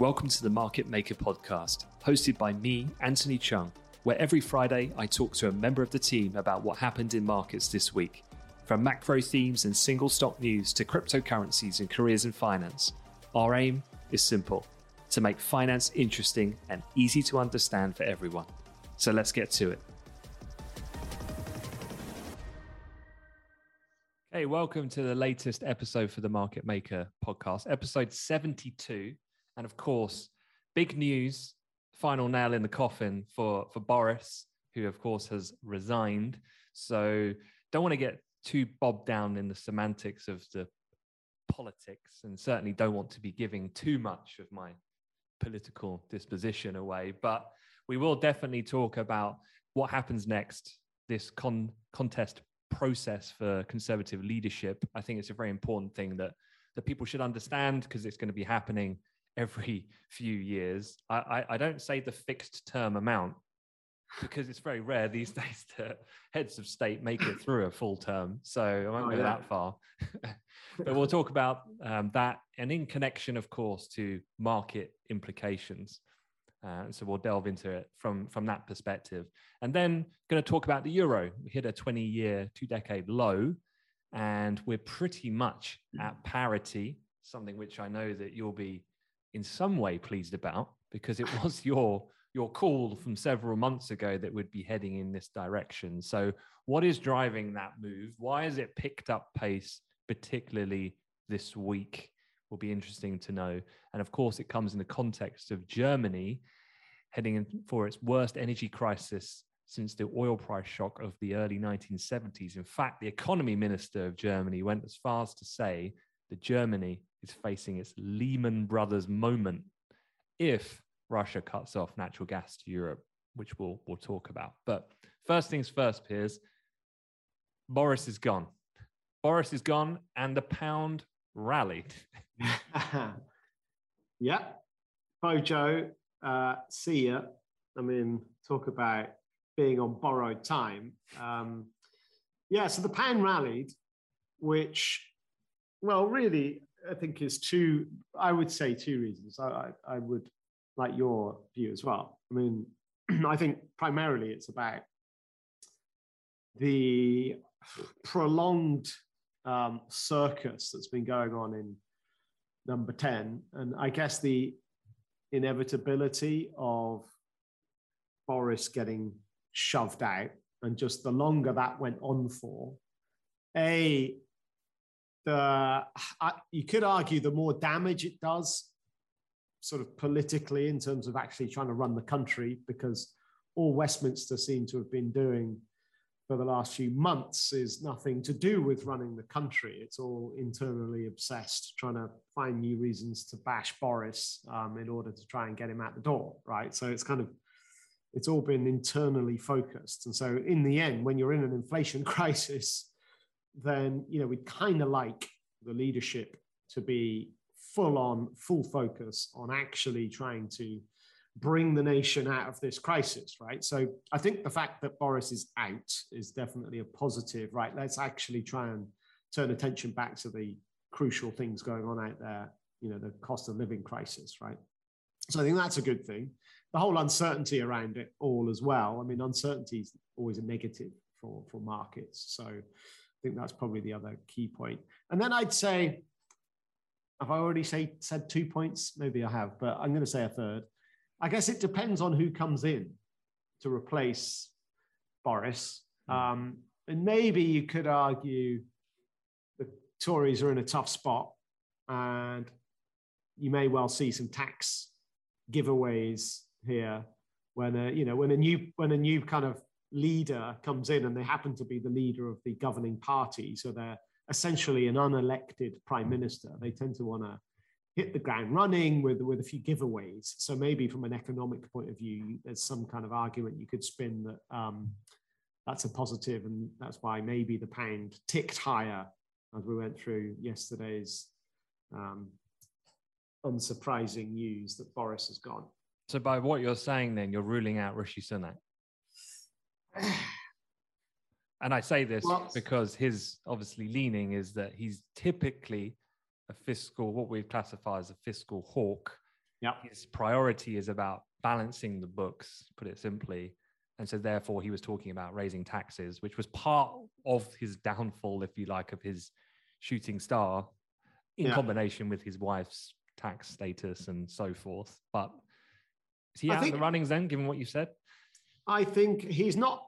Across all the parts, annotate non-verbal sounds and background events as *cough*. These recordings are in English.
Welcome to the Market Maker podcast, hosted by me, Anthony Cheung, where every Friday I talk to a member of the team about what happened in markets this week. From macro themes and single stock news to cryptocurrencies and careers in finance, our aim is simple to make finance interesting and easy to understand for everyone. So let's get to it. Hey, welcome to the latest episode for the Market Maker podcast, episode 72. And of course, big news, final nail in the coffin for, for Boris, who of course has resigned. So don't want to get too bobbed down in the semantics of the politics and certainly don't want to be giving too much of my political disposition away. But we will definitely talk about what happens next, this con- contest process for conservative leadership. I think it's a very important thing that, that people should understand because it's going to be happening every *laughs* few years. I, I, I don't say the fixed term amount because it's very rare these *laughs* days that heads of state make it through a full term. So I won't oh, go yeah. that far. *laughs* but we'll talk about um, that and in connection, of course, to market implications. Uh, so we'll delve into it from, from that perspective. And then going to talk about the euro. We hit a 20 year, two decade low, and we're pretty much at parity, something which I know that you'll be in some way pleased about because it was *laughs* your your call from several months ago that would be heading in this direction. So, what is driving that move? Why has it picked up pace, particularly this week? Will be interesting to know. And of course, it comes in the context of Germany heading in for its worst energy crisis since the oil price shock of the early 1970s. In fact, the economy minister of Germany went as far as to say that Germany is facing its Lehman Brothers moment if Russia cuts off natural gas to Europe, which we'll, we'll talk about. But first things first, Piers, Boris is gone. Boris is gone and the pound rallied. *laughs* yeah. Bojo, uh, see ya. I mean, talk about being on borrowed time. Um, yeah, so the pound rallied, which, well, really, I think is two, I would say two reasons. I, I, I would like your view as well. I mean, *clears throat* I think primarily it's about the prolonged um, circus that's been going on in number 10. And I guess the inevitability of Boris getting shoved out and just the longer that went on for, A, the you could argue the more damage it does sort of politically in terms of actually trying to run the country because all Westminster seem to have been doing for the last few months is nothing to do with running the country. It's all internally obsessed, trying to find new reasons to bash Boris um, in order to try and get him out the door, right? So it's kind of it's all been internally focused. And so in the end, when you're in an inflation *laughs* crisis, then you know we'd kind of like the leadership to be full on, full focus on actually trying to bring the nation out of this crisis, right? So I think the fact that Boris is out is definitely a positive, right? Let's actually try and turn attention back to the crucial things going on out there, you know, the cost of living crisis, right? So I think that's a good thing. The whole uncertainty around it all as well. I mean, uncertainty is always a negative for, for markets. So I think that's probably the other key point. And then I'd say have I already say, said two points? Maybe I have, but I'm going to say a third. I guess it depends on who comes in to replace Boris. Hmm. Um, and maybe you could argue the Tories are in a tough spot and you may well see some tax giveaways here when a, you know when a new when a new kind of leader comes in and they happen to be the leader of the governing party so they're essentially an unelected prime minister. They tend to want to hit the ground running with with a few giveaways. So maybe from an economic point of view, there's some kind of argument you could spin that um, that's a positive, and that's why maybe the pound ticked higher as we went through yesterday's um, unsurprising news that Boris has gone. So, by what you're saying, then you're ruling out Rishi Sunak. *sighs* and I say this well, because his obviously leaning is that he's typically a fiscal, what we classify as a fiscal hawk. Yeah. His priority is about balancing the books, put it simply. And so, therefore, he was talking about raising taxes, which was part of his downfall, if you like, of his shooting star in yeah. combination with his wife's tax status and so forth. But is he I out think, in the runnings then, given what you said? I think he's not.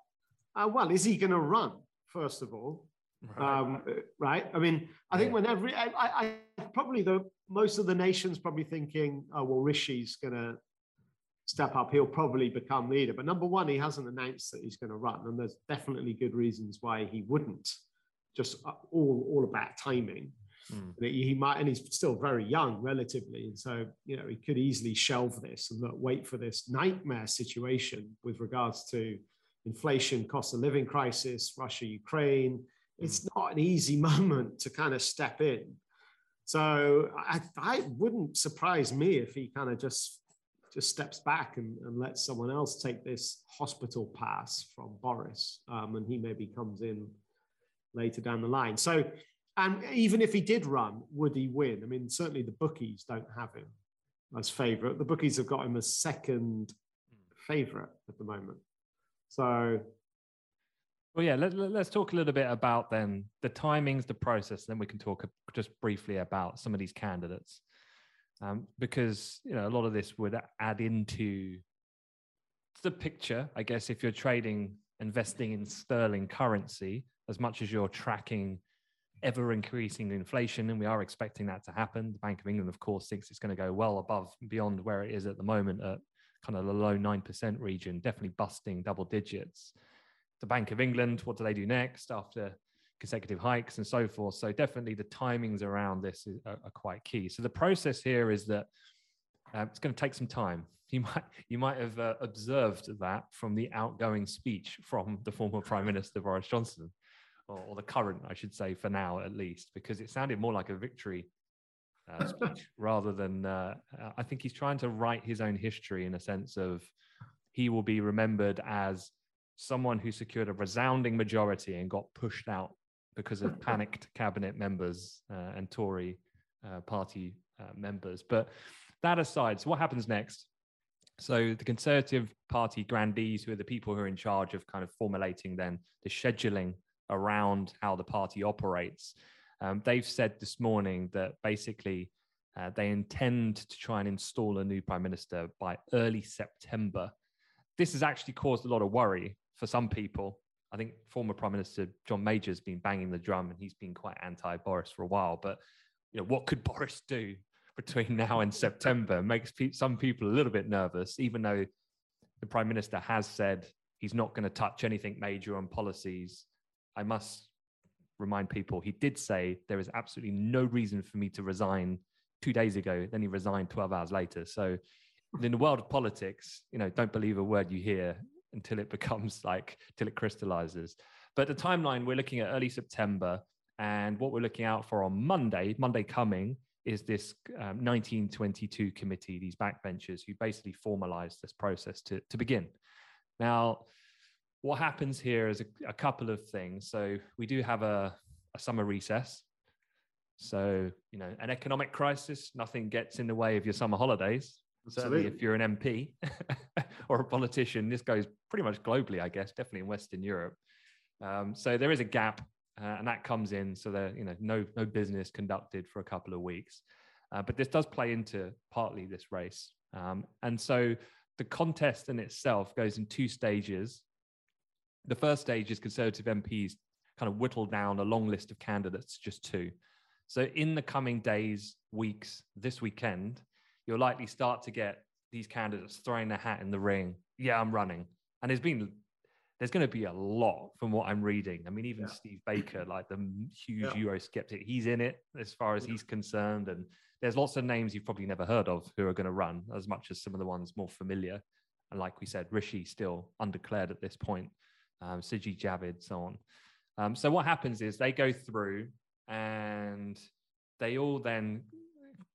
Uh, well, is he going to run, first of all? Right. Um, right. I mean, I think when every, I, I, I, probably the most of the nation's probably thinking, oh, well, Rishi's going to step up. He'll probably become leader. But number one, he hasn't announced that he's going to run. And there's definitely good reasons why he wouldn't, just uh, all, all about timing. Mm. He might, and he's still very young relatively, and so you know he could easily shelve this and not wait for this nightmare situation with regards to inflation, cost of living crisis, Russia, Ukraine. Mm. It's not an easy *laughs* moment to kind of step in. So I, I wouldn't surprise me if he kind of just just steps back and, and lets someone else take this hospital pass from Boris, um, and he maybe comes in later down the line. So and even if he did run, would he win? I mean, certainly the bookies don't have him as favourite. The bookies have got him as second favourite at the moment. So, well, yeah, let, us talk a little bit about then the timings, the process, then we can talk just briefly about some of these candidates. Um, because you know a lot of this would add into the picture, I guess, if you're trading, investing in sterling currency, as much as you're tracking ever increasing inflation, and we are expecting that to happen. The Bank of England, of course, thinks it's going to go well above beyond where it is at the moment at kind of the low 9% region, definitely busting double digits. The Bank of England, what do they do next after consecutive hikes and so forth? So, definitely the timings around this are, are quite key. So, the process here is that uh, it's going to take some time. *laughs* You might you might have uh, observed that from the outgoing speech from the former Prime Minister Boris Johnson or, or, the current, I should say, for now at least, because it sounded more like a victory uh, *laughs* speech rather than. Uh, uh, I think he's trying to write his own history in a sense of he will be remembered as someone who secured a resounding majority and got pushed out because of *laughs* panicked cabinet members uh, and Tory uh, party uh, members. But that aside, so what happens next? So the Conservative Party grandees, who are the people who are in charge of kind of formulating then the scheduling around how the party operates. Um, they've said this morning that basically uh, they intend to try and install a new prime minister by early September. This has actually caused a lot of worry for some people. I think former Prime Minister John Major's been banging the drum and he's been quite anti-Boris for a while. But you know, what could *laughs* Boris do between now and September makes pe- some people a little bit nervous, even though the Prime Minister has said he's not going to touch anything major on policies I must remind people he did say there is absolutely no reason for me to resign two days ago. Then he resigned 12 hours later. So in the world of politics, you know, don't believe a word you hear until it *laughs* becomes like, till it crystallizes. But the timeline, we're looking at early September. And what we're looking out for on Monday, Monday coming, is this um, 1922 committee, these backbenchers who basically formalized this process to, to begin. Now, what happens here is a, a couple of things. So we do have a, a summer recess. So, you know, an economic crisis, nothing gets in the way of your summer holidays. Absolutely. Certainly, if you're an MP *laughs* or a politician, this goes pretty much globally, I guess, definitely in Western Europe. Um, so there is a gap, uh, and that comes in. So there, you know, no no business conducted for a couple of weeks. Uh, but this does play into partly this race, um, and so the contest in itself goes in two stages the first stage is Conservative MPs kind of whittle down a long list of candidates, just two. So in the coming days, weeks, this weekend, you'll likely start to get these candidates throwing their hat in the ring. Yeah, I'm running. And there's been there's going to be a lot from what I'm reading. I mean, even yeah. Steve Baker, *clears throat* like the huge yeah. Eurosceptic, he's in it as far as he's concerned. And there's lots of names you've probably never heard of who are going to run, as much as some of the ones more familiar. And like we said, Rishi still undeclared at this point, um, Sajid Javid, so on. Um, so what happens is they go through and they all then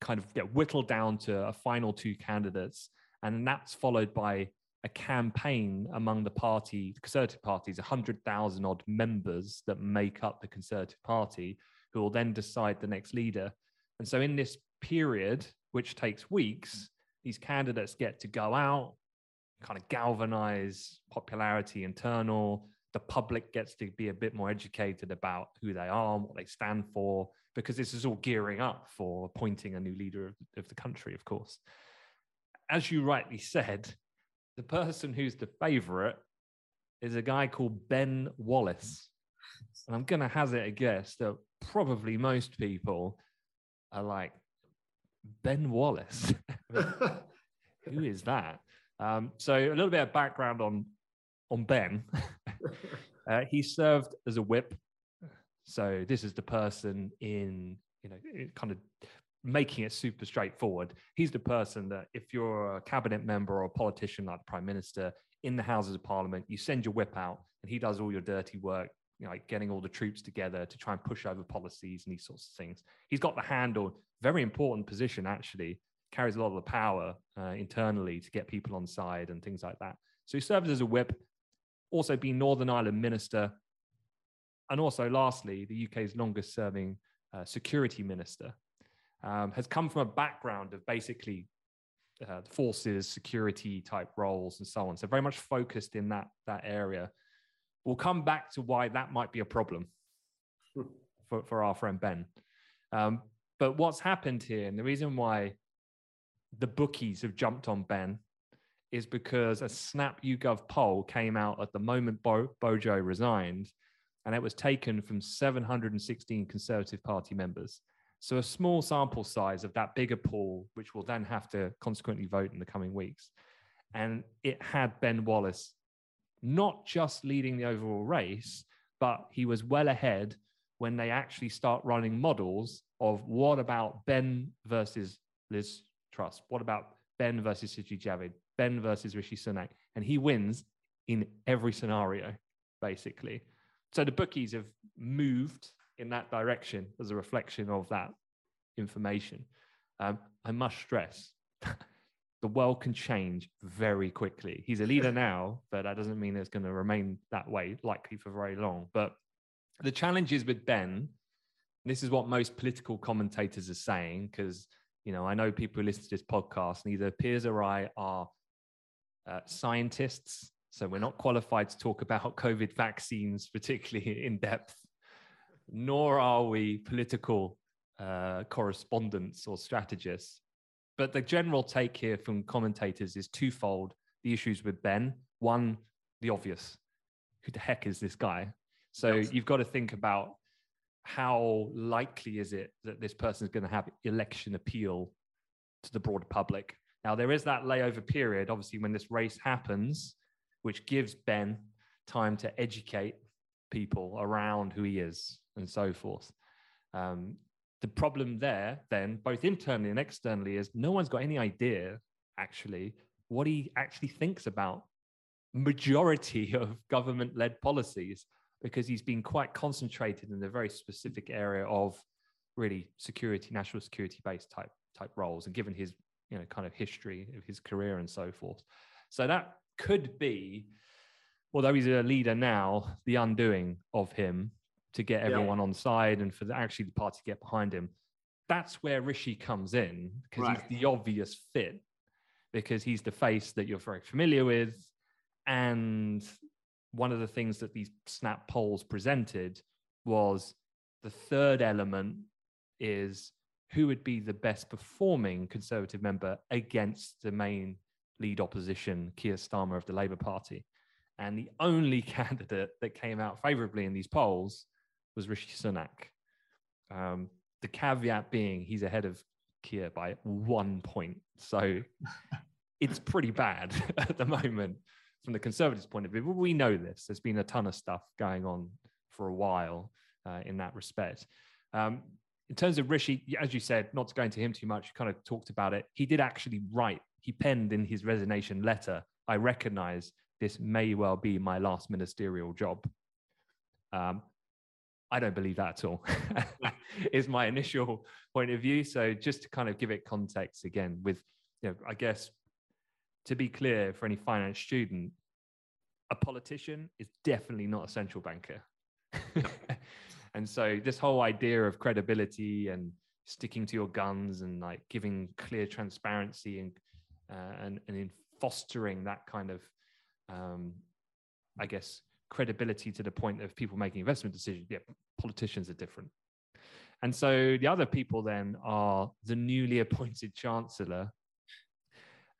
kind of get whittled down to a final two candidates. And that's followed by a campaign among the party, the Conservative Party's 100,000 odd members that make up the Conservative Party, who will then decide the next leader. And so, in this period, which takes weeks, these candidates get to go out, kind of galvanize popularity internal. The public gets to be a bit more educated about who they are, and what they stand for, because this is all gearing up for appointing a new leader of, of the country, of course. As you rightly said, the person who's the favorite is a guy called Ben Wallace. And I'm going to hazard a guess that probably most people are like, Ben Wallace? *laughs* Who is that? Um, so a little bit of background on, on Ben. *laughs* uh, he served as a whip. So this is the person in, you know, kind of making it super straightforward. He's the person that if you're a cabinet member or a politician like the prime minister in the Houses of Parliament, you send your whip out and he does all your dirty work, you know, like getting all the troops together to try and push over policies and these sorts of things. He's got the handle, very important position actually, carries a lot of the power uh, internally to get people on side and things like that. So he served as a whip, also been Northern Ireland minister, and also lastly, the UK's longest serving uh, security minister um, has come from a background of basically uh, forces, security type roles, and so on. So very much focused in that that area. We'll come back to why that might be a problem for, for our friend Ben. Um, but what's happened here, and the reason why the bookies have jumped on Ben is because a Snap YouGov poll came out at the moment Bo- Bojo resigned, and it was taken from 716 Conservative Party members. So a small sample size of that bigger pool, which will then have to consequently vote in the coming weeks. And it had Ben Wallace not just leading the overall race, but he was well ahead when they actually start running models of what about Ben versus Liz What about Ben versus Sajid Javid? Ben versus Rishi Sunak? And he wins in every scenario, basically. So the bookies have moved in that direction as a reflection of that information. Um, I must stress *laughs* the world can change very quickly. He's a leader *laughs* now, but that doesn't mean it's going to remain that way, likely for very long. But the challenge is with Ben, this is what most political commentators are saying, because you know I know people who listen to this podcast, neither Piers or I are uh, scientists, so we're not qualified to talk about *laughs* COVID vaccines particularly in depth nor are we political uh, correspondents or strategists. But the general take here from commentators is twofold the issues with Ben. One, the obvious who the heck is this guy? So yes. you've got to think about how likely is it that this person is going to have election appeal to the broader public? Now, there is that layover period, obviously, when this race happens, which gives Ben time to educate people around who he is and so forth. Um, the problem there, then, both internally and externally, is no one's got any idea actually what he actually thinks about majority *laughs* of government-led policies because he's been quite concentrated in a very specific area of really security, national security based type type roles, and given his you know kind of history of his career and so forth. So that could be, although he's a leader now, the undoing of him to get everyone yeah. on side and for the, actually the party to get behind him. That's where Rishi comes in because right. he's the obvious fit because he's the face that you're very familiar with. And one of the things that these snap polls presented was the third element is who would be the best performing Conservative member against the main lead opposition, Keir Starmer of the Labour Party. And the only *laughs* candidate that came out favorably in these polls was Rishi Sunak. Um, the caveat being he's ahead of Keir by one point. So *laughs* it's pretty bad *laughs* at the moment from the Conservatives' point of view. But we know this. There's been a ton of stuff going on for a while uh, in that respect. Um, in terms of Rishi, as you said, not to go into him too much, kind of talked about it. He did actually write, he penned in his resignation letter, I recognize this may well be my last ministerial job. Um, I don't believe that at all, *laughs* *laughs* is my initial point of view. So just to kind of give it context again, with, you know, I guess to be clear for any finance student, a politician is definitely not a central banker. *laughs* and so this whole idea of credibility and sticking to your guns and like giving clear transparency and uh, and, and in fostering that kind of um, i guess credibility to the point of people making investment decisions yeah politicians are different and so the other people then are the newly appointed chancellor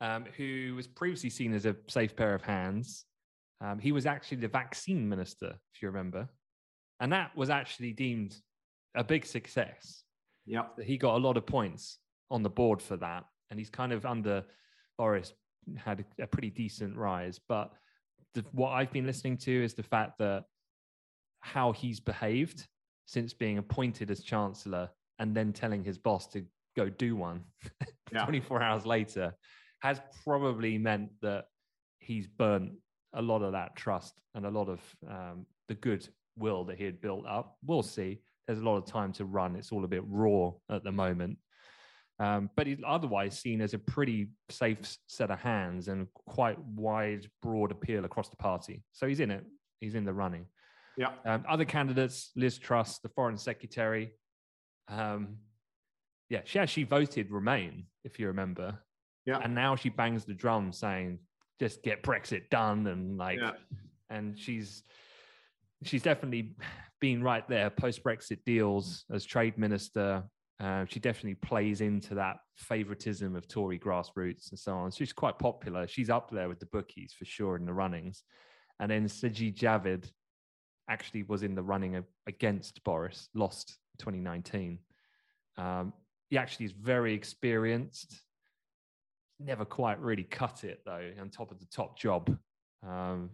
um, who was previously seen as a safe pair of hands um, he was actually the vaccine minister if you remember and that was actually deemed a big success. Yeah, he got a lot of points on the board for that, and he's kind of under Boris had a, a pretty decent rise. But the, what I've been listening to is the fact that how he's behaved since being appointed as chancellor and then telling his boss to go do one *laughs* yeah. 24 hours later has probably meant that he's burnt a lot of that trust and a lot of um, the good will that he had built up. We'll see. There's a lot of time to run. It's all a bit raw at the moment. Um, but he's otherwise seen as a pretty safe set of hands and quite wide, broad appeal across the party. So he's in it. He's in the running. Yeah. Um, other candidates, Liz Truss, the foreign secretary. Um, yeah, she actually voted Remain, if you remember. Yeah. And now she bangs the drum saying, just get Brexit done. And like, yeah. and she's, she's definitely been right there post Brexit deals as trade minister. Uh, she definitely plays into that favoritism of Tory grassroots and so on. She's quite popular. She's up there with the bookies for sure in the runnings. And then Sajid Javid actually was in the running against Boris, lost 2019. Um, he actually is very experienced. Never quite really cut it though, on top of the top job. Um,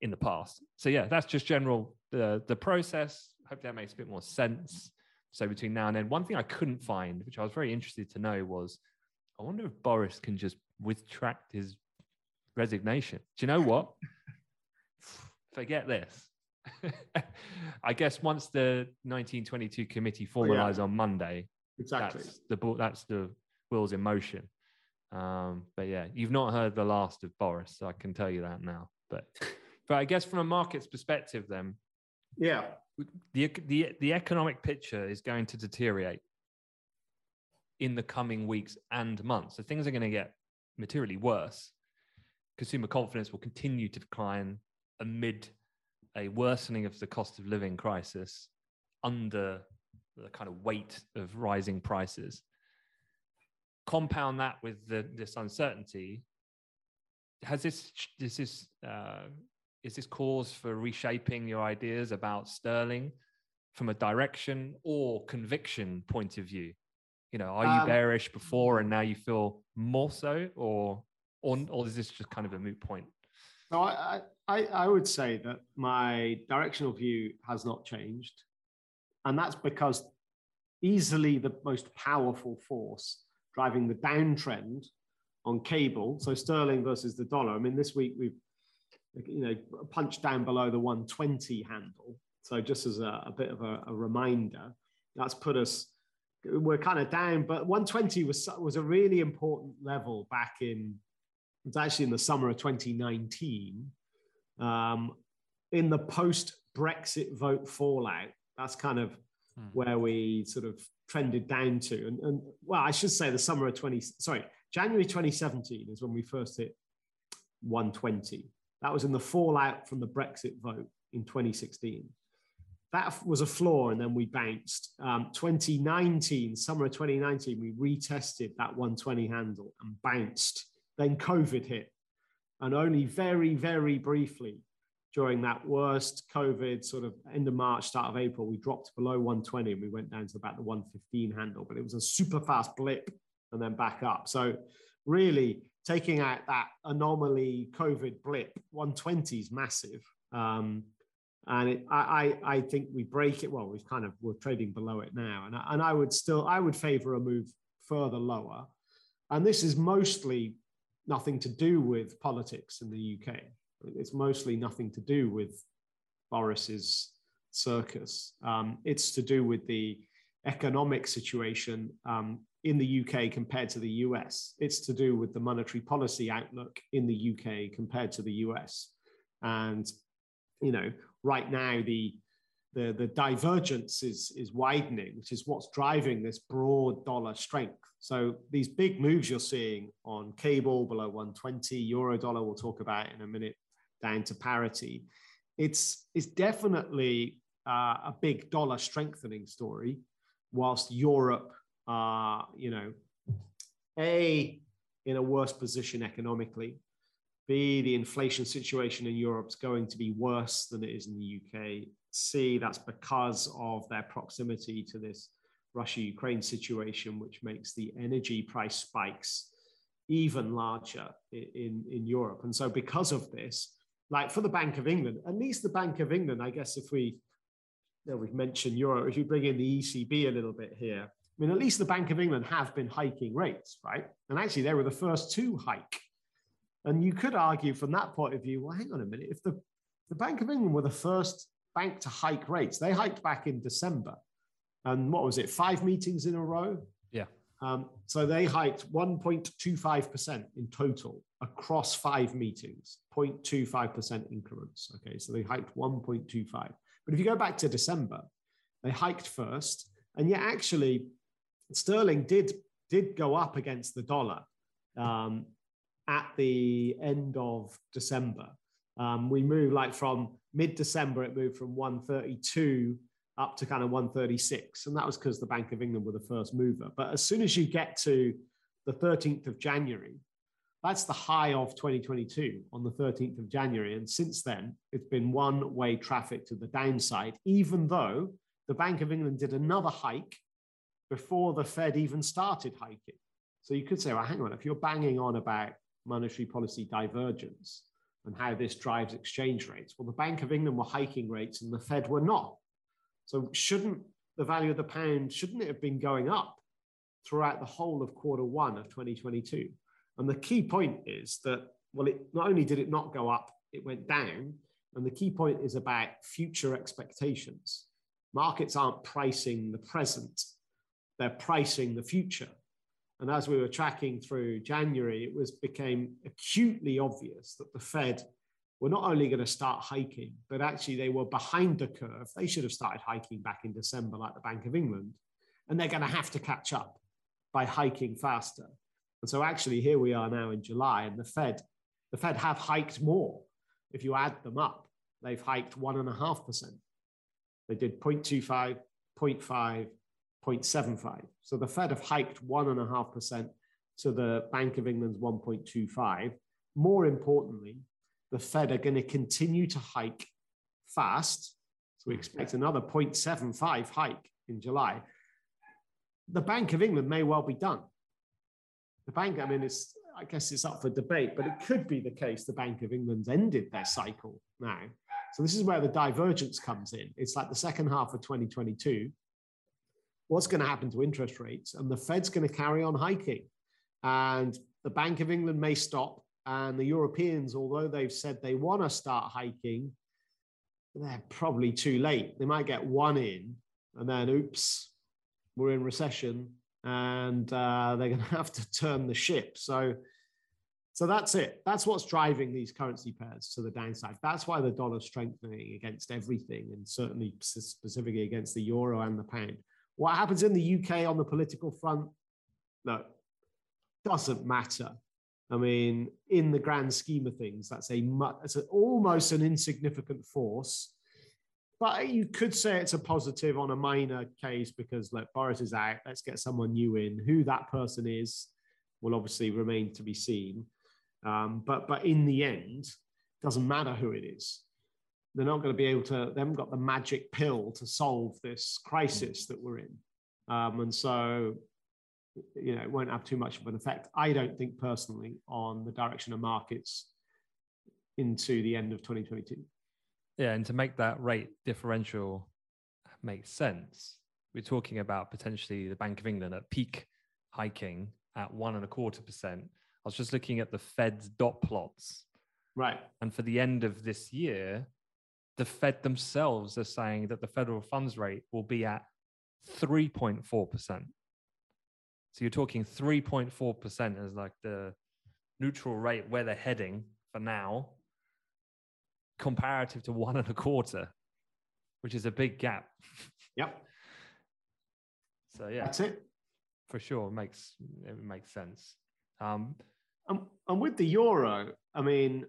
in the past. So yeah, that's just general the the process. Hope that makes a bit more sense. So between now and then, one thing I couldn't find, which I was very interested to know, was I wonder if Boris can just retract his resignation. Do you know what? *laughs* Forget this. *laughs* I guess once the 1922 committee formalized oh, yeah. on Monday, exactly that's the that's the wheels in motion. Um, but yeah, you've not heard the last of Boris, so I can tell you that now. But *laughs* but I guess from a market's perspective, then, yeah, the the the economic picture is going to deteriorate in the coming weeks and months. So things are going to get materially worse. Consumer confidence will continue to decline amid a worsening of the cost of living crisis under the kind of weight of rising prices. Compound that with the, this uncertainty. Has this this is uh, is this cause for reshaping your ideas about Sterling from a direction or conviction point of view? You know, are you um, bearish before and now you feel more so, or or, or is this just kind of a moot point? No, I, I, I would say that my directional view has not changed. And that's because easily the most powerful force driving the downtrend on cable, so sterling versus the dollar. I mean, this week we've you know, punched down below the 120 handle. So just as a, a bit of a, a, reminder, that's put us, we're kind of down, but 120 was, was a really important level back in, it's actually in the summer of 2019. Um, in the post Brexit vote fallout, that's kind of hmm. where we sort of trended down to. And, and well, I should say the summer of 20, sorry, January 2017 is when we first hit 120. That was in the fallout from the Brexit vote in 2016. That was a floor, and then we bounced. Um, 2019, summer of 2019, we retested that 120 handle and bounced. Then COVID hit, and only very, very briefly during that worst COVID sort of end of March, start of April, we dropped below 120 and we went down to about the 115 handle, but it was a super fast blip and then back up. So really taking out that anomaly COVID blip, 120 is massive. Um, and it, I, I, think we break it. Well, we've kind of we're trading below it now, and I, and I would still I would favour a move further lower, and this is mostly nothing to do with politics in the UK. It's mostly nothing to do with Boris's circus. Um, it's to do with the economic situation um, in the UK compared to the US. It's to do with the monetary policy outlook in the UK compared to the US. And, you know, right now the the, the divergence is, is widening, which is what's driving this broad dollar strength. So these big moves you're seeing on cable below 120, euro dollar, we'll talk about in a minute, down to parity. It's, it's definitely uh, a big dollar strengthening story, whilst Europe, uh, you know, A, in a worse position economically, B, the inflation situation in Europe is going to be worse than it is in the UK. C, that's because of their proximity to this Russia Ukraine situation, which makes the energy price spikes even larger in, in Europe. And so, because of this, like for the Bank of England, at least the Bank of England, I guess if we, you know, we've mentioned Europe, if you bring in the ECB a little bit here, I mean, at least the Bank of England have been hiking rates, right? And actually, they were the first to hike and you could argue from that point of view, well, hang on a minute, if the, the Bank of England were the first bank to hike rates, they hiked back in December. And what was it, five meetings in a row? Yeah. Um, so they hiked 1.25% in total across five meetings, 0.25% increments. Okay, so they hiked 1.25. But if you go back to December, they hiked first, and yet actually sterling did did go up against the dollar. Um, at the end of December. Um, we moved like from mid December, it moved from 132 up to kind of 136. And that was because the Bank of England were the first mover. But as soon as you get to the 13th of January, that's the high of 2022 on the 13th of January. And since then, it's been one way traffic to the downside, even though the Bank of England did another hike before the Fed even started hiking. So you could say, well, hang on, if you're banging on about monetary policy divergence and how this drives exchange rates. Well, the Bank of England were hiking rates and the Fed were not. So shouldn't the value of the pound, shouldn't it have been going up throughout the whole of quarter one of 2022? And the key point is that, well, it not only did it not go up, it went down. And the key point is about future expectations. Markets aren't pricing the present, they're pricing the future. And as we were tracking through January, it was became acutely obvious that the Fed were not only going to start hiking, but actually they were behind the curve. They should have started hiking back in December, like the Bank of England, and they're going to have to catch up by hiking faster. And so actually here we are now in July, and the Fed, the Fed have hiked more. If you add them up, they've hiked one and a half percent. They did 0.25, 0.5, 0.75. So the Fed have hiked 1.5% to the Bank of England's 1.25. More importantly, the Fed are going to continue to hike fast. So we expect another 0.75 hike in July. The Bank of England may well be done. The bank, I mean, it's, I guess it's up for debate, but it could be the case the Bank of England's ended their cycle now. So this is where the divergence comes in. It's like the second half of 2022 what's going to happen to interest rates? And the Fed's going to carry on hiking. And the Bank of England may stop. And the Europeans, although they've said they want to start hiking, they're probably too late. They might get one in, and then oops, we're in recession, and uh, they're going *laughs* to have to turn the ship. So, so that's it. That's what's driving these currency pairs to the downside. That's why the dollar's strengthening against everything, and certainly specifically against the euro and the pound. What happens in the UK on the political front, no, doesn't matter. I mean, in the grand scheme of things, that's a it's a, almost an insignificant force. But you could say it's a positive on a minor case because look, Boris is out. Let's get someone new in. Who that person is will obviously remain to be seen. Um, but but in the end, doesn't matter who it is they're not going to be able to, they haven't got the magic pill to solve this crisis that we're in. Um, and so, you know, it won't have too much of an effect, I don't think personally, on the direction of markets into the end of 2022. Yeah, and to make that rate differential make sense, we're talking about potentially the Bank of England at peak hiking at one and a quarter percent. I was just looking at the Fed's dot plots. Right. And for the end of this year, the Fed themselves are saying that the federal funds rate will be at 3.4%. So you're talking 3.4% as like the neutral rate where they're heading for now, comparative to one and a quarter, which is a big gap. Yep. *laughs* So yeah, That's it. for sure, it makes it makes sense. Um, And, and with the euro, I mean,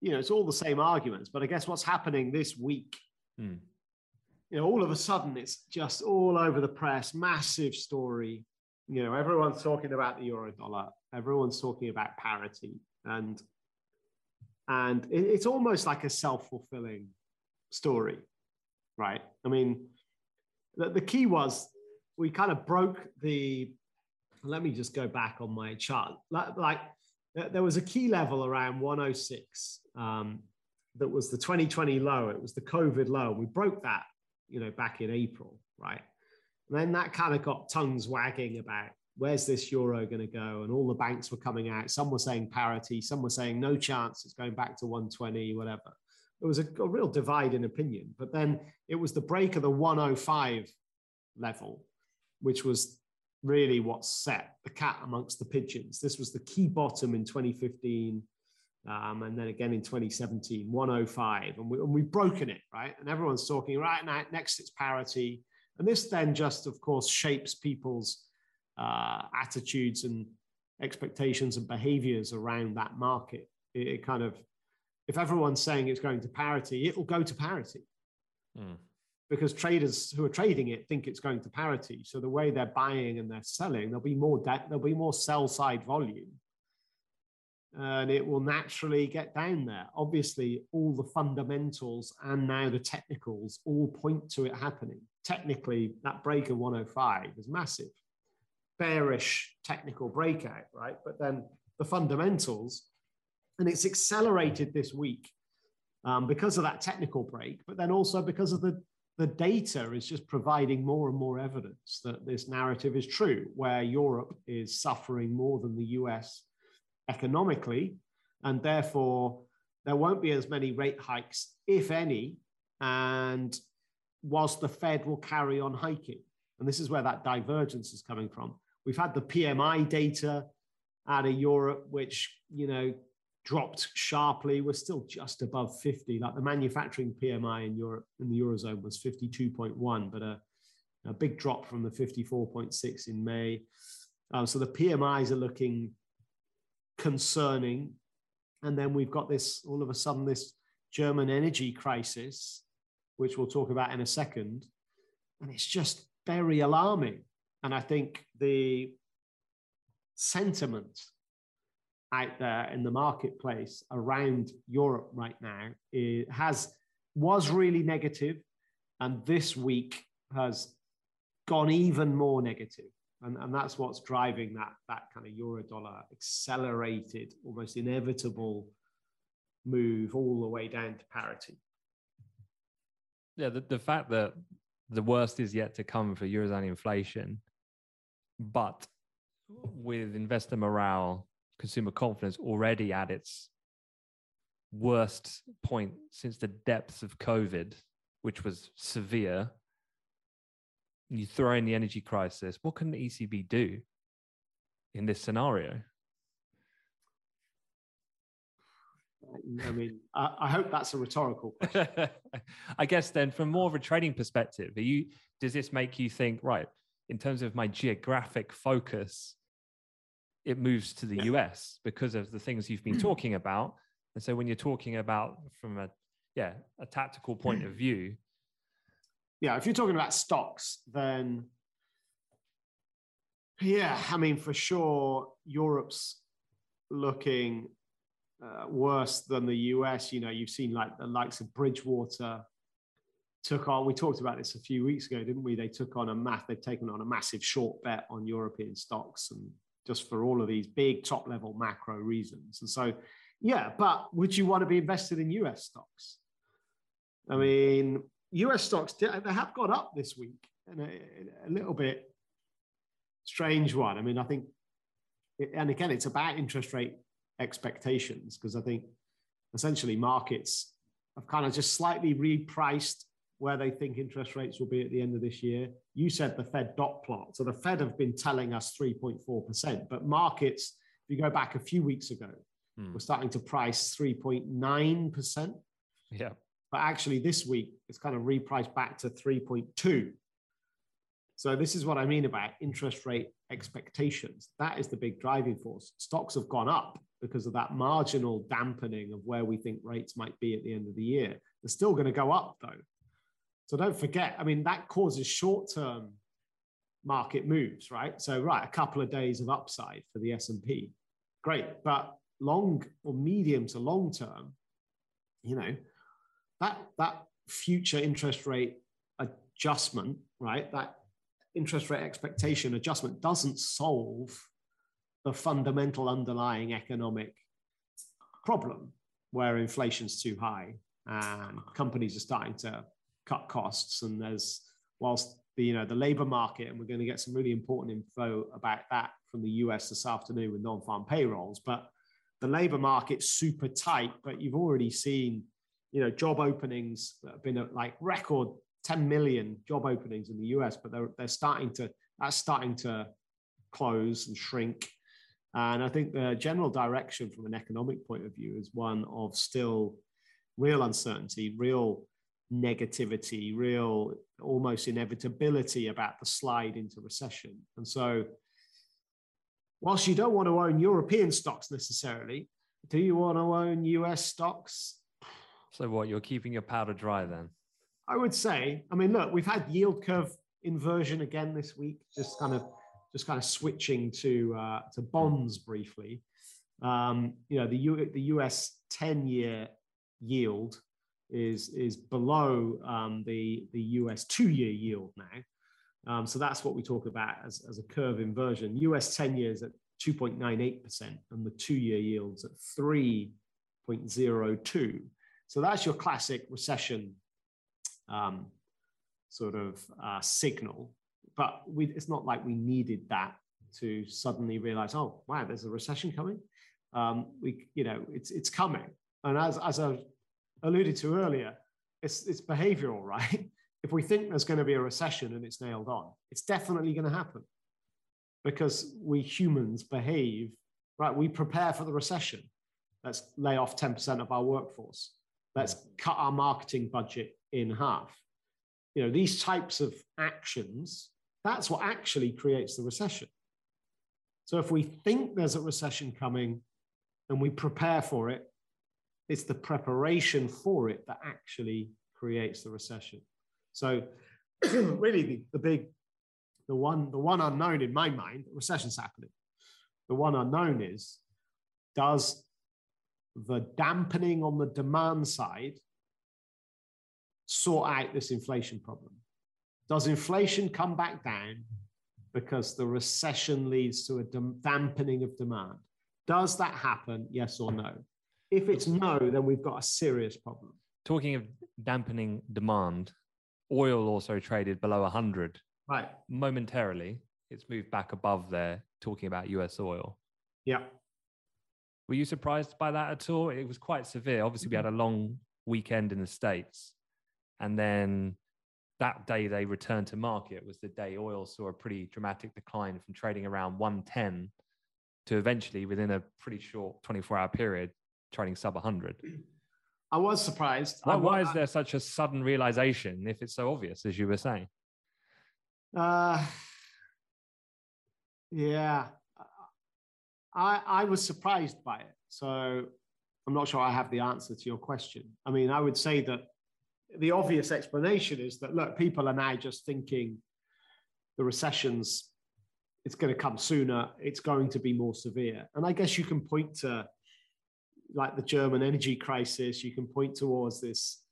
you know, it's all the same arguments, but I guess what's happening this week, hmm, you know, all of a sudden it's just all over the press, massive story. You know, everyone's talking about the euro dollar, everyone's talking about parity, and and it, it's almost like a self-fulfilling story, right? I mean, the, the key was we kind of broke the let me just go back on my chart. Like, like there was a key level around 106 um, that was the 2020 low. It was the COVID low. We broke that, you know, back in April, right? And then that kind of got tongues wagging about where's this euro going to go, and all the banks were coming out. Some were saying parity, some were saying no chance, it's going back to 120, whatever. It was a, a real divide in opinion. But then it was the break of the 105 level, which was really what set the cat amongst the pigeons. This was the key bottom in 2015. Um, and then again in 2017, 105. And, we, and we've broken it, right? And everyone's talking, right now, next it's parity. And this then just, of course, shapes people's uh, attitudes and expectations and behaviors around that market. It, it, kind of, if everyone's saying it's going to parity, it will go to parity. hmm. Because traders who are trading it think it's going to parity. So the way they're buying and they're selling, there'll be more debt, there'll be more sell side volume, and it will naturally get down there. Obviously, all the fundamentals and now the technicals all point to it happening. Technically, that break of 105 is massive bearish technical breakout, right? But then the fundamentals, and it's accelerated this week um, because of that technical break, but then also because of the the data is just providing more and more evidence that this narrative is true, where Europe is suffering more than the US economically, and therefore there won't be as many rate hikes, if any, and whilst the Fed will carry on hiking. And this is where that divergence is coming from. We've had the PMI data out of Europe, which, you know, dropped sharply. We're still just above 50. Like the manufacturing PMI in Europe, in the Eurozone, was 52.1, but a, a big drop from the 54.6 in May. Um, so the PMIs are looking concerning. And then we've got this, all of a sudden, this German energy crisis, which we'll talk about in a second. And it's just very alarming. And I think the sentiment out there in the marketplace around Europe right now it has was really negative, and this week has gone even more negative. And, and that's what's driving that, that kind of euro dollar accelerated, almost inevitable move all the way down to parity. Yeah, the, the fact that the worst is yet to come for Eurozone inflation, but with investor morale, consumer confidence already at its worst point since the depths of COVID, which was severe. You throw in the energy crisis, what can the ECB do in this scenario? I mean, I, I hope that's a rhetorical question. *laughs* I guess then, from more of a trading perspective, are you does this make you think right in terms of my geographic focus? It moves to the Yeah. US because of the things you've been *clears throat* talking about, and so when you're talking about from a yeah a tactical point of view, yeah, if you're talking about stocks, then yeah, I mean, for sure, Europe's looking uh, worse than the US. You know, you've seen like the likes of Bridgewater took on. We talked about this a few weeks ago, didn't we? They took on a math. They've taken on a massive short bet on European stocks, and just for all of these big top level macro reasons. And so, yeah, but would you want to be invested in US stocks? I mean, US stocks, they have got up this week and a, a little bit strange one. I mean, I think, and again, it's about interest rate expectations because I think essentially markets have kind of just slightly repriced where they think interest rates will be at the end of this year. You said the Fed dot plot. So the Fed have been telling us 3.4%, but markets, if you go back a few weeks ago, hmm. we're starting to price 3.9%. Yeah. But actually, this week, it's kind of repriced back to 3.2. So this is what I mean about interest rate expectations. That is the big driving force. Stocks have gone up because of that marginal dampening of where we think rates might be at the end of the year. They're still going to go up though. So don't forget, I mean, that causes short-term market moves, right? So right, a couple of days of upside for the S&P. Great, but long or medium to long term, you know, that that future interest rate adjustment, right? That interest rate expectation adjustment doesn't solve the fundamental underlying economic problem where inflation's too high and companies are starting to cut costs and there's whilst the you know the labor market and we're going to get some really important info about that from the US this afternoon with non-farm payrolls but the labor market's super tight but you've already seen you know job openings that have been at like record 10 million job openings in the US, but they're, they're starting to, that's starting to close and shrink. And I think the general direction from an economic point of view is one of still real uncertainty, real negativity, real almost inevitability about the slide into recession. And so, whilst you don't want to own European stocks necessarily, do you want to own US stocks? So, what, you're keeping your powder dry then? I would say, I mean, look, we've had yield curve inversion again this week, just kind of just kind of switching to uh, to bonds briefly. Um, you know, the U, the US 10 year yield is is below um, the the US two year yield now. Um, so that's what we talk about as, as a curve inversion. US 10 years at 2.98% and the two year yields at 3.02. So that's your classic recession um, sort of uh, signal. But we, it's not like we needed that to suddenly realize, oh, wow, there's a recession coming. Um, we, you know, it's it's coming. And as as I alluded to earlier, it's it's behavioral, *laughs* right? if we think there's going to be a recession and it's nailed on, it's definitely going to happen because we humans behave right. We prepare for the recession. Let's lay off 10% of our workforce. Let's cut our marketing budget in half. You know, these types of actions, that's what actually creates the recession. So if we think there's a recession coming and we prepare for it, it's the preparation for it that actually creates the recession. So *clears throat* really the, the big, the one, the one unknown in my mind, recession's happening. The one unknown is, does the dampening on the demand side sort out this inflation problem? Does inflation come back down because the recession leads to a dampening of demand? Does that happen? Yes or no? If it's no, then we've got a serious problem. Talking of dampening demand, oil also traded below 100. Right. Momentarily, it's moved back above there, talking about US oil. Yeah. Were you surprised by that at all? It was quite severe. Obviously, we had a long weekend in the States. And then that day they returned to market was the day oil saw a pretty dramatic decline from trading around 110 to eventually within a pretty short 24 hour period trading sub 100 i was surprised. Why, why is there such a sudden realization if it's so obvious as you were saying? Uh, yeah. I, I was surprised by it. So i'm not sure i have the answer to your question. I mean i would say that the obvious explanation is that look, people are now just thinking the recession's it's going to come sooner, it's going to be more severe. And I guess you can point to like the German energy crisis, you can point towards this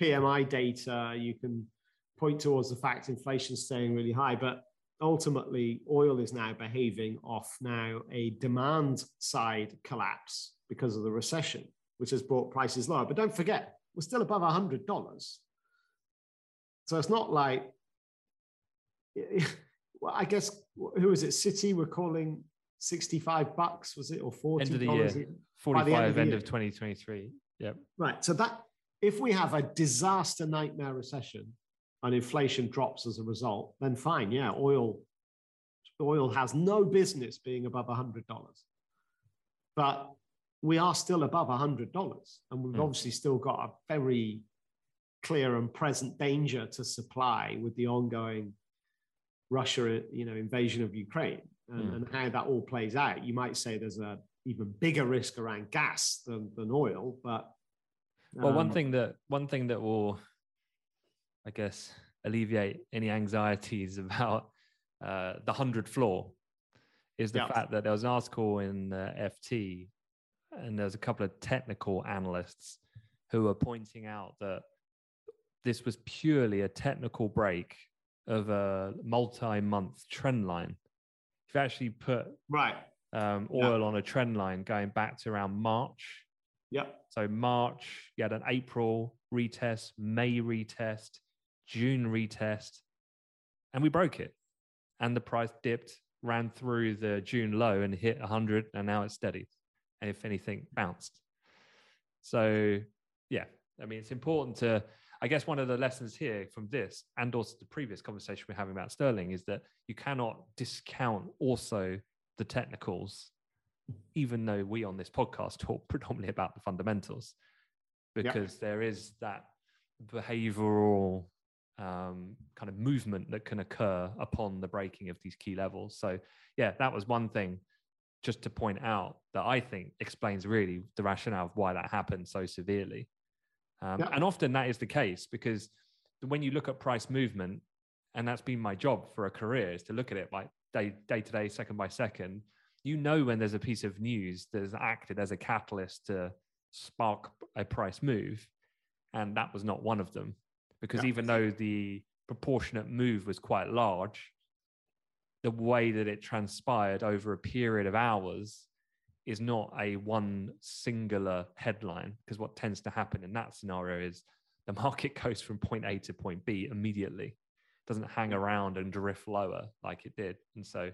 PMI data, you can point towards the fact inflation's staying really high, but ultimately oil is now behaving off now a demand side collapse because of the recession, which has brought prices lower. But don't forget, we're still above hundred dollars. So it's not like, *laughs* well, I guess who is it? Citi, we're calling sixty-five bucks, was it, or forty? End of the year, forty-five. End, of, end of twenty twenty-three. Yep. Right. So that if we have a disaster nightmare recession and inflation drops as a result, then fine. Yeah, oil oil has no business being above $100. But we are still above $100. And we've mm. obviously still got a very clear and present danger to supply with the ongoing Russia you know, invasion of Ukraine and, mm. and how that all plays out. You might say there's a even bigger risk around gas than, than oil, but well, one um, thing that one thing that will, I guess, alleviate any anxieties *laughs* about uh, the hundred floor is the fact that there was an article in uh, FT, and there's a couple of technical analysts who were pointing out that this was purely a technical break of a multi-month trend line. You actually put right um, oil on a trend line going back to around March. Yep. So March, you had an April retest, May retest, June retest, and we broke it and the price dipped, ran through the June low and hit 100, and now it's steady. And if anything, bounced. So, yeah, I mean, it's important to, I guess, one of the lessons here from this and also the previous conversation we're having about Sterling is that you cannot discount also the technicals, even though we on this podcast *laughs* talk predominantly about the fundamentals, because yep. there is that behavioral um, kind of movement that can occur upon the breaking of these key levels. So, yeah, that was one thing just to point out that I think explains really the rationale of why that happened so severely. Um, yeah. And often that is the case because when you look at price movement, and that's been my job for a career, is to look at it like day, day to day, second by second. You know when there's a piece of news that has acted as a catalyst to spark a price move, and that was not one of them because yeah. even though the proportionate move was quite large, the way that it transpired over a period of hours is not a one singular headline. Because what tends to happen in that scenario is the market *laughs* goes from point A to point B immediately, it doesn't hang mm. around and drift lower like it did. And so,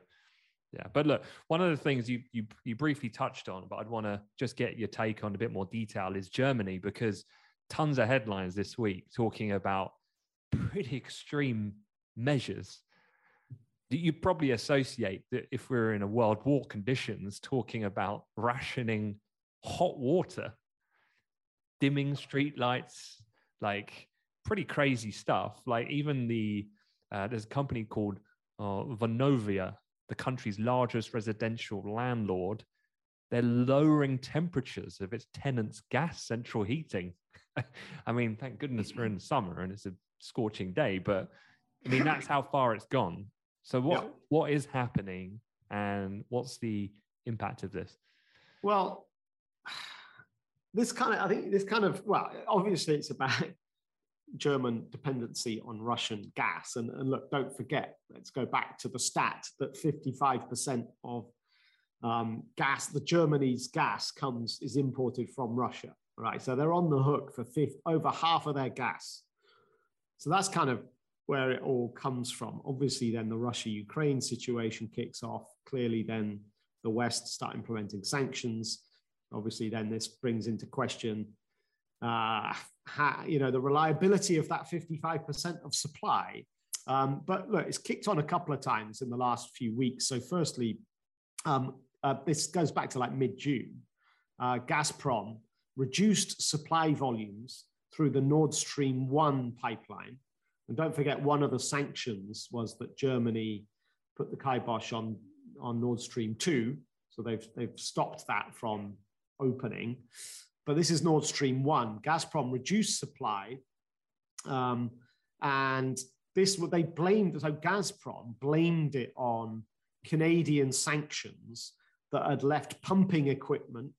yeah. But look, one of the things you you you briefly touched on, but I'd want to just get your take on a bit more detail is Germany because tons of headlines this week talking about pretty extreme measures you probably associate that if we're in a world war conditions talking about rationing hot water dimming street lights like pretty crazy stuff. Like even the uh, there's a company called uh, vonovia the country's largest residential landlord. They're lowering temperatures of its tenants gas central heating. *laughs* I mean, thank goodness we're in summer and it's a scorching day, but I mean that's how far it's gone. So what yeah. what is happening and what's the impact of this? Well, this kind of I think this kind of well, obviously it's about German dependency on Russian gas. And, and look, don't forget, let's go back to the stat that 55% of um, gas, the Germany's gas comes is imported from Russia right? So they're on the hook for fifth, over half of their gas. So that's kind of where it all comes from. Obviously, then the Russia Ukraine situation kicks off. Clearly, then the West start implementing sanctions. Obviously, then this brings into question, uh, you know, the reliability of that 55% of supply. Um, but look, it's kicked on a couple of times in the last few weeks. So, firstly, um, uh, this goes back to like mid June. Uh, Gazprom reduced supply volumes through the Nord Stream 1 pipeline. And don't forget, one of the sanctions was that Germany put the kibosh on, on Nord Stream 2. So they've, they've stopped that from opening. But this is Nord Stream 1. Gazprom reduced supply. Um, and this, what they blamed, so Gazprom blamed it on Canadian sanctions that had left pumping equipment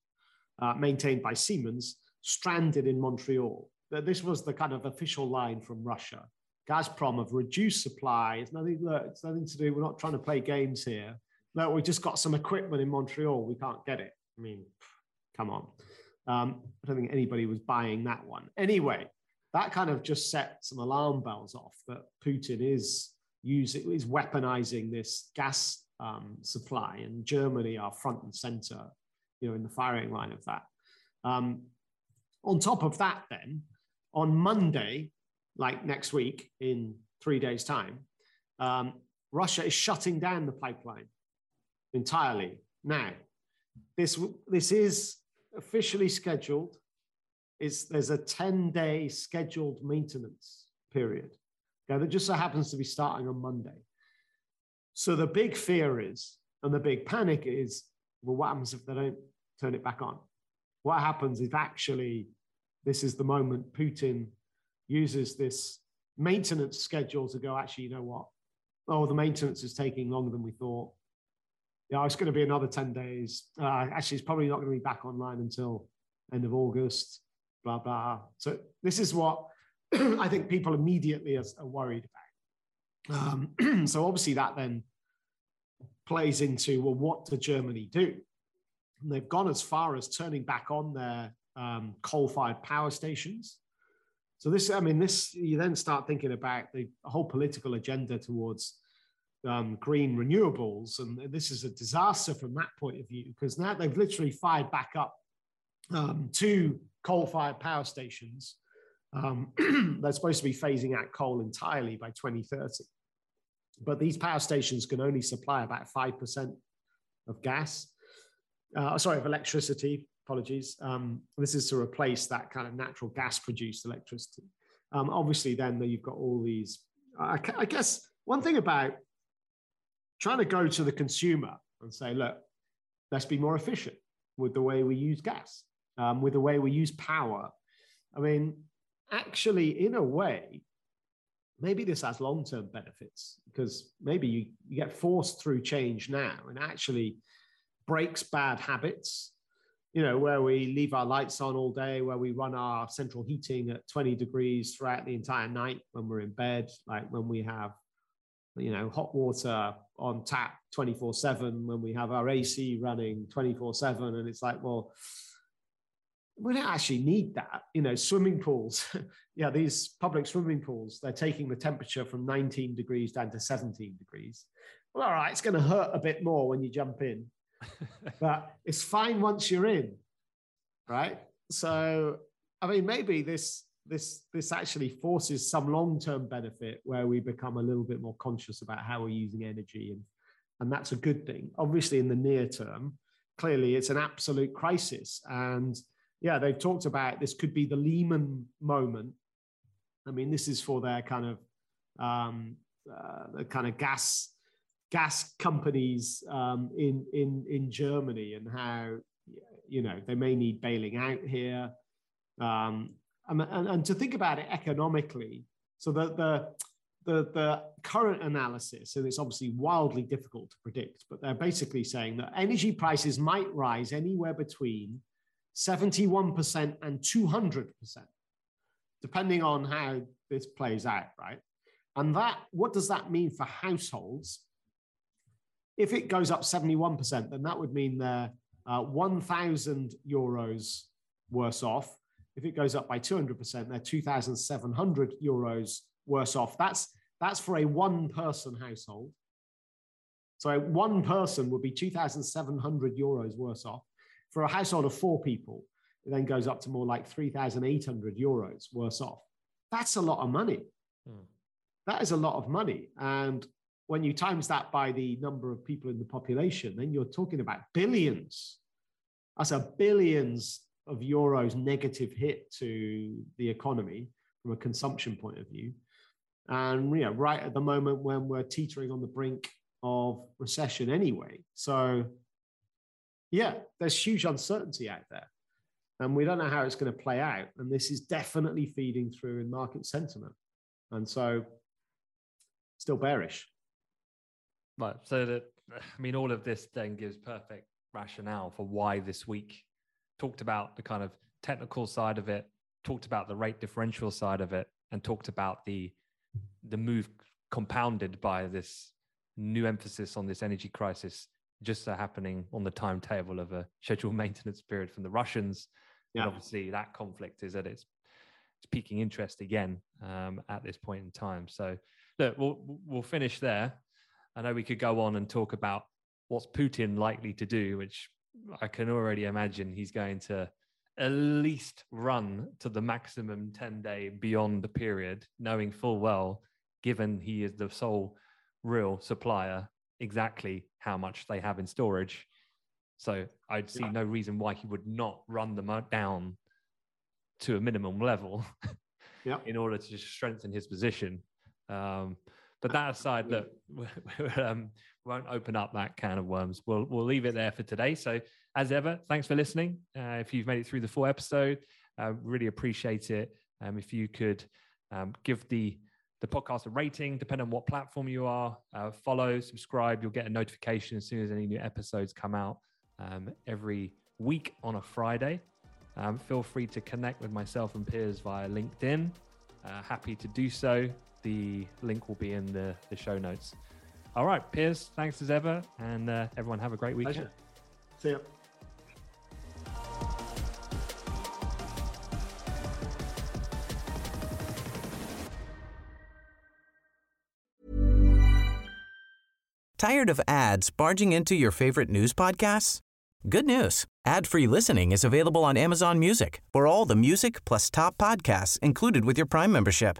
uh, maintained by Siemens, stranded in Montreal. This was the kind of official line from Russia. Gazprom have reduced supply. It's nothing, look, it's nothing to do. We're not trying to play games here. No, we just got some equipment in Montreal. We can't get it. I mean, come on. Um, I don't think anybody was buying that one. Anyway, that kind of just set some alarm bells off that Putin is using is weaponizing this gas um, supply, and Germany are front and center, you know, in the firing line of that. Um, on top of that, then on Monday, like next week in three days' time, um, Russia is shutting down the pipeline entirely now. This this is officially scheduled. Is there's a 10 day scheduled maintenance period okay, that just so happens to be starting on Monday. So the big fear is, and the big panic is, well, what happens if they don't turn it back on? What happens if actually this is the moment Putin uses this maintenance schedule to go, actually, you know what? Oh, the maintenance is taking longer than we thought. Yeah, it's going to be another 10 days. Uh, actually, it's probably not going to be back online until end of August, blah, blah. So this is what *clears throat* I think people immediately are, are worried about. Um, *clears throat* so obviously that then plays into, well, what does Germany do? And they've gone as far as turning back on their um, coal-fired power stations. So this, I mean, this you then start thinking about the whole political agenda towards um, green renewables, and this is a disaster from that point of view because now they've literally fired back up um, two coal-fired power stations. Um, *clears throat* they're supposed to be phasing out coal entirely by 2030, but these power stations can only supply about five percent of gas. Uh, sorry, of electricity. Apologies. Um, this is to replace that kind of natural gas-produced electricity. Um, obviously, then you've got all these. I, I guess one thing about trying to go to the consumer and say, look, let's be more efficient with the way we use gas, um, with the way we use power. I mean, actually, in a way, maybe this has long term benefits because maybe you, you get forced through change now and actually breaks bad habits. You know, where we leave our lights on all day, where we run our central heating at 20 degrees throughout the entire night when we're in bed, like when we have you know, hot water on tap 24 7 when we have our AC running 24 7. And it's like, well, we don't actually need that. You know, swimming pools, *laughs* yeah, these public swimming pools, they're taking the temperature from 19 degrees down to 17 degrees. Well, all right, it's going to hurt a bit more when you jump in, but it's fine once you're in, right? So, I mean, maybe this this this actually forces some long-term benefit where we become a little bit more conscious about how we're using energy and and that's a good thing. Obviously in the near term clearly it's an absolute crisis. And yeah they've talked about this could be the lehman moment. I mean this is for their kind of um, uh, the kind of gas gas companies um, in in in germany and how you know they may need bailing out here um, and, and, and to think about it economically, so the, the, the, the current analysis, and it's obviously wildly difficult to predict, but they're basically saying that energy prices might rise anywhere between 71% and 200%, depending on how this plays out, right? And that, what does that mean for households? If it goes up 71%, then that would mean they're uh, 1,000 euros worse off if it goes up by 200%, they're 2,700 euros worse off. That's, that's for a one person household. So one person would be 2,700 euros worse off. For a household of four people, it then goes up to more like 3,800 euros worse off. That's a lot of money. Hmm. That is a lot of money. And when you times that by the number of people in the population, then you're talking about billions. That's a billions of euros negative hit to the economy from a consumption point of view. And know, right at the moment when we're teetering on the brink of recession anyway. So yeah, there's huge uncertainty out there. And we don't know how it's going to play out. And this is definitely feeding through in market sentiment. And so still bearish. Right. So that I mean, all of this then gives perfect rationale for why this week talked about the kind of technical side of it, talked about the rate differential side of it, and talked about the the move compounded by this new emphasis on this energy crisis just so happening on the timetable of a scheduled *laughs* maintenance period from the Russians. And obviously, that conflict is at its, its peaking interest again um, at this point in time. So, look, we'll we'll finish there. I know we could go on and talk about what's Putin likely to do, which I can already imagine he's going to at least run to the maximum 10 day beyond the period, knowing full well, given he is the sole real supplier, exactly how much they have in storage. So I'd see Yeah. no reason why he would not run them down to a minimum level *laughs* Yeah. in order to strengthen his position. Um, but that aside, look, *laughs* we um, won't open up that can of worms. We'll we'll leave it there for today. So as ever, thanks for listening. Uh, if you've made it through the full episode, uh, really appreciate it. Um, if you could um, give the the podcast a rating, depending on what platform you are, uh, follow, subscribe. You'll get a notification as soon as any new episodes come out um, every week on a Friday. Um, feel free to connect with myself and Piers via LinkedIn. Uh, happy to do so. The link will be in the, the show notes. All right, Piers, thanks as ever. And uh, everyone have a great weekend. Pleasure. See ya. Tired of ads barging into your favorite news podcasts? Good news. Ad-free listening is available on Amazon Music for all the music plus top podcasts included with your Prime membership.